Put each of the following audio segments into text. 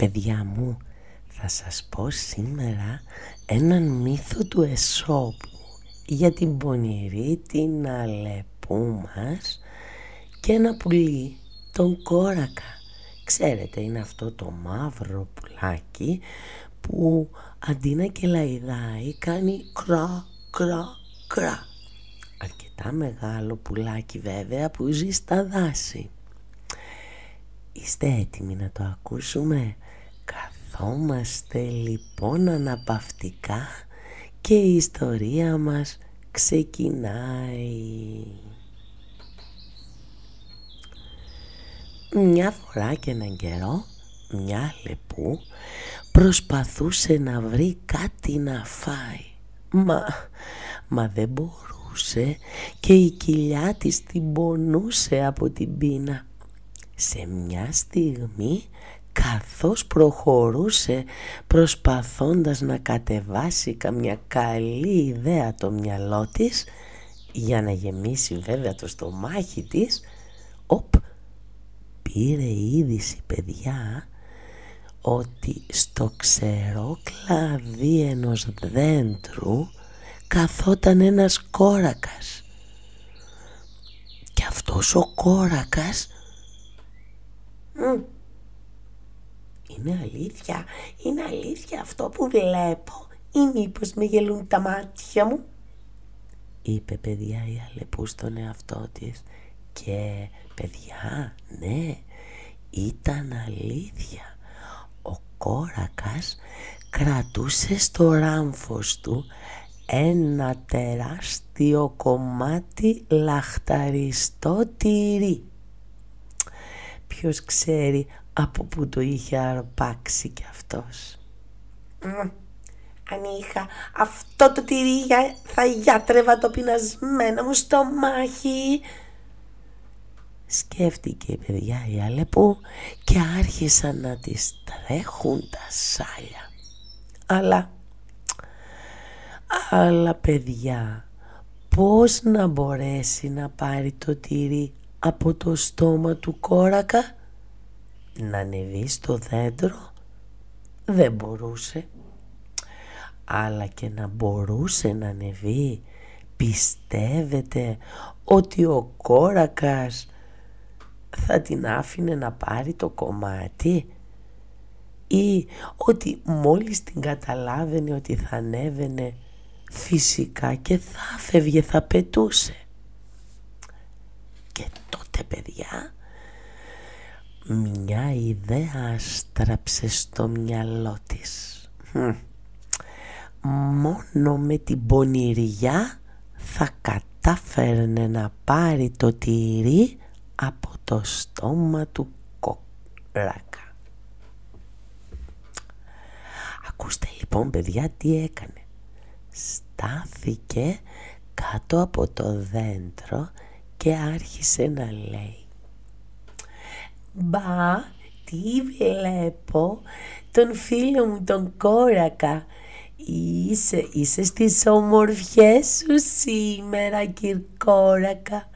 Παιδιά μου, θα σας πω σήμερα έναν μύθο του Εσώπου για την πονηρή την Αλεπού μας και ένα πουλί, τον Κόρακα. Ξέρετε, είναι αυτό το μαύρο πουλάκι που αντί να κελαϊδάει κάνει κρά, κρά, κρά. Αρκετά μεγάλο πουλάκι βέβαια που ζει στα δάση. Είστε έτοιμοι να το ακούσουμε; Καθόμαστε λοιπόν αναπαυτικά και η ιστορία μας ξεκινάει. Μια φορά και έναν καιρό, μια λεπού προσπαθούσε να βρει κάτι να φάει. Μα, μα δεν μπορούσε και η κοιλιά της την πονούσε από την πείνα. Σε μια στιγμή καθώς προχωρούσε προσπαθώντας να κατεβάσει καμιά καλή ιδέα το μυαλό της για να γεμίσει βέβαια το στομάχι της οπ πήρε είδηση παιδιά ότι στο ξερό κλαδί ενός δέντρου καθόταν ένας κόρακας. Και αυτός ο κόρακας είναι αλήθεια, είναι αλήθεια αυτό που βλέπω ή μήπως με γελούν τα μάτια μου; Είπε παιδιά η Αλεπού στον εαυτό της και παιδιά ναι ήταν αλήθεια. Ο κόρακας κρατούσε στο ράμφος του ένα τεράστιο κομμάτι λαχταριστό τυρί. Ποιος ξέρει από που το είχε αρπάξει κι αυτός. αν είχα αυτό το τυρί θα γιάτρευα το πεινασμένο μου στο μάχη. Σκέφτηκε η παιδιά η Αλεπού και άρχισαν να τις τρέχουν τα σάλια. Αλλά, αλλά παιδιά, πώς να μπορέσει να πάρει το τυρί από το στόμα του κόρακα; Να ανεβεί στο δέντρο δεν μπορούσε αλλά και να μπορούσε να ανεβεί πιστεύετε ότι ο κόρακας θα την άφηνε να πάρει το κομμάτι; Ή ότι μόλις την καταλάβαινε ότι θα ανέβαινε φυσικά και θα φεύγε, θα πετούσε; Και τότε παιδιά μια ιδέα στράψε στο μυαλό της. Μόνο με την πονηριά θα κατάφερνε να πάρει το τυρί από το στόμα του κόρακα. Ακούστε λοιπόν παιδιά τι έκανε. Στάθηκε κάτω από το δέντρο και άρχισε να λέει Μπα, τι βλέπω, τον φίλο μου τον κόρακα. Είσαι, είσαι στις ομορφιές σου σήμερα κυρκόρακα.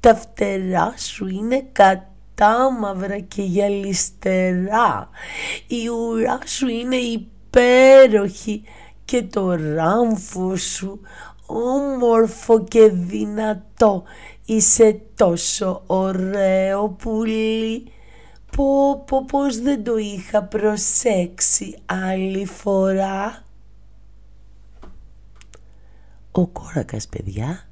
Τα φτερά σου είναι κατάμαυρα και γυαλιστερά. Η ουρά σου είναι υπέροχη και το ράμφο σου όμορφο και δυνατό. Είσαι τόσο ωραίο πουλί. Πω πω πως δεν το είχα προσέξει άλλη φορά. Ο κόρακας παιδιά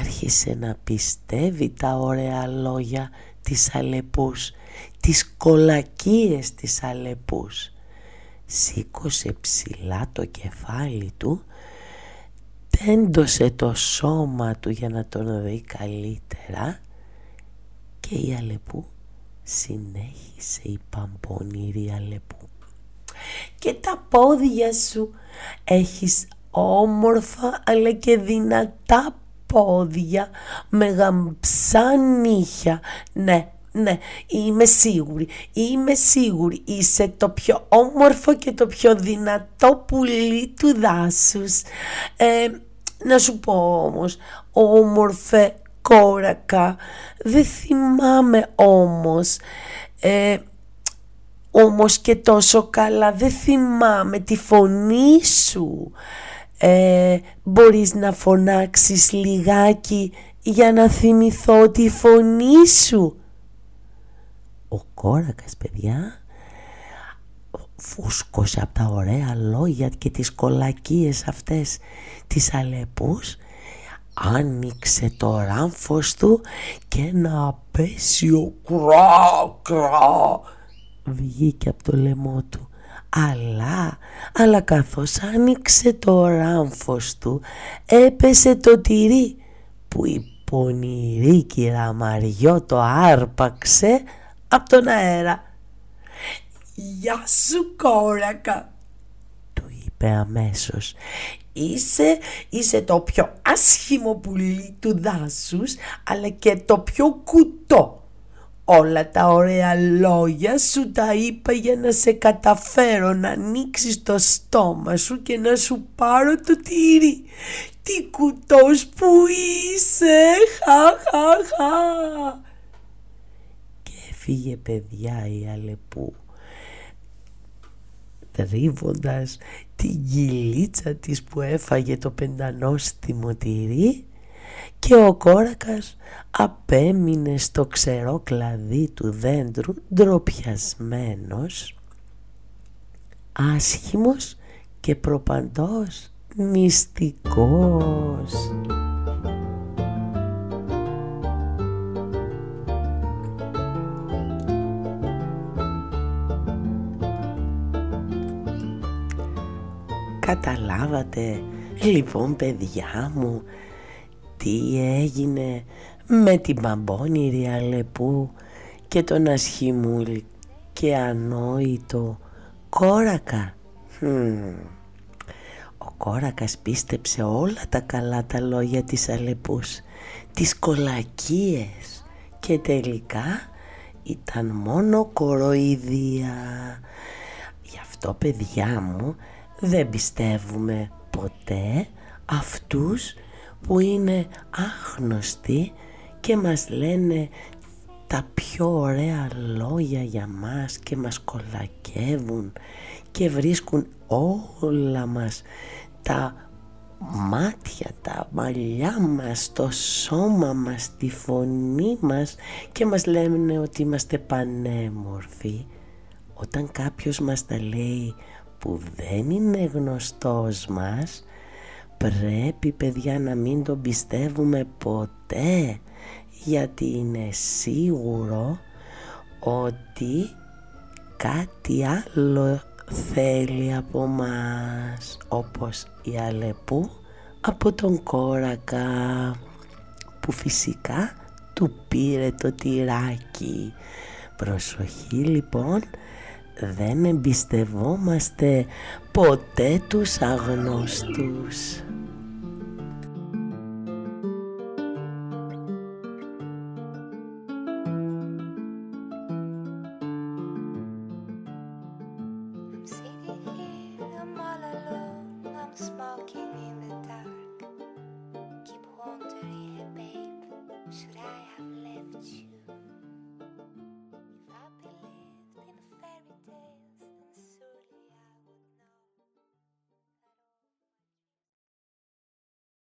άρχισε να πιστεύει τα ωραία λόγια της Αλεπούς, τις κολακίες της Αλεπούς. Σήκωσε ψηλά το κεφάλι του τέντωσε το σώμα του για να τον δει καλύτερα και η Αλεπού συνέχισε η παμπονήρη Αλεπού. Και τα πόδια σου έχεις όμορφα αλλά και δυνατά πόδια με γαμψά νύχια. Ναι, ναι, είμαι σίγουρη, είμαι σίγουρη. Είσαι το πιο όμορφο και το πιο δυνατό πουλί του δάσους. Ε, να σου πω όμως, όμορφε κόρακα, δεν θυμάμαι όμως, ε, όμως και τόσο καλά δεν θυμάμαι τη φωνή σου. Ε, μπορείς να φωνάξεις λιγάκι για να θυμηθώ τη φωνή σου. Ο κόρακας παιδιά φούσκωσε από τα ωραία λόγια και τις κολακίες αυτές τις αλεπούς άνοιξε το ράμφος του και ένα απέσιο κρά κρά βγήκε από το λαιμό του αλλά, αλλά καθώς άνοιξε το ράμφος του έπεσε το τυρί που η πονηρή κυρα Μαριό το άρπαξε από τον αέρα. «Γεια σου κόρακα», του είπε αμέσως. «Είσαι, είσαι το πιο άσχημο πουλί του δάσους, αλλά και το πιο κουτό. Όλα τα ωραία λόγια σου τα είπα για να σε καταφέρω να ανοίξεις το στόμα σου και να σου πάρω το τύρι. Τι κουτός που είσαι, χα χα χα. Και έφυγε παιδιά η Αλεπού τρίβοντας την κυλίτσα της που έφαγε το πεντανόστιμο τυρί και ο κόρακας απέμεινε στο ξερό κλαδί του δέντρου ντροπιασμένος, άσχημος και προπαντός μυστικός. Καταλάβατε; Λοιπόν παιδιά μου τι έγινε με την μπαμπόνι Αλεπού και τον ασχημούλη και ανόητο κόρακα; Ο κόρακας πίστεψε όλα τα καλά τα λόγια της Αλεπούς, τις κολακίες και τελικά ήταν μόνο κοροϊδία. Γι' αυτό παιδιά μου δεν πιστεύουμε ποτέ αυτούς που είναι άγνωστοι και μας λένε τα πιο ωραία λόγια για μας και μας κολακεύουν και βρίσκουν όλα μας τα μάτια, τα μαλλιά μας, το σώμα μας, τη φωνή μας και μας λένε ότι είμαστε πανέμορφοι. Όταν κάποιος μας τα λέει που δεν είναι γνωστός μας πρέπει παιδιά να μην τον πιστεύουμε ποτέ γιατί είναι σίγουρο ότι κάτι άλλο θέλει από μας όπως η Αλεπού από τον κόρακα που φυσικά του πήρε το τυράκι. Προσοχή λοιπόν δεν εμπιστευόμαστε ποτέ τους αγνώστους. I'm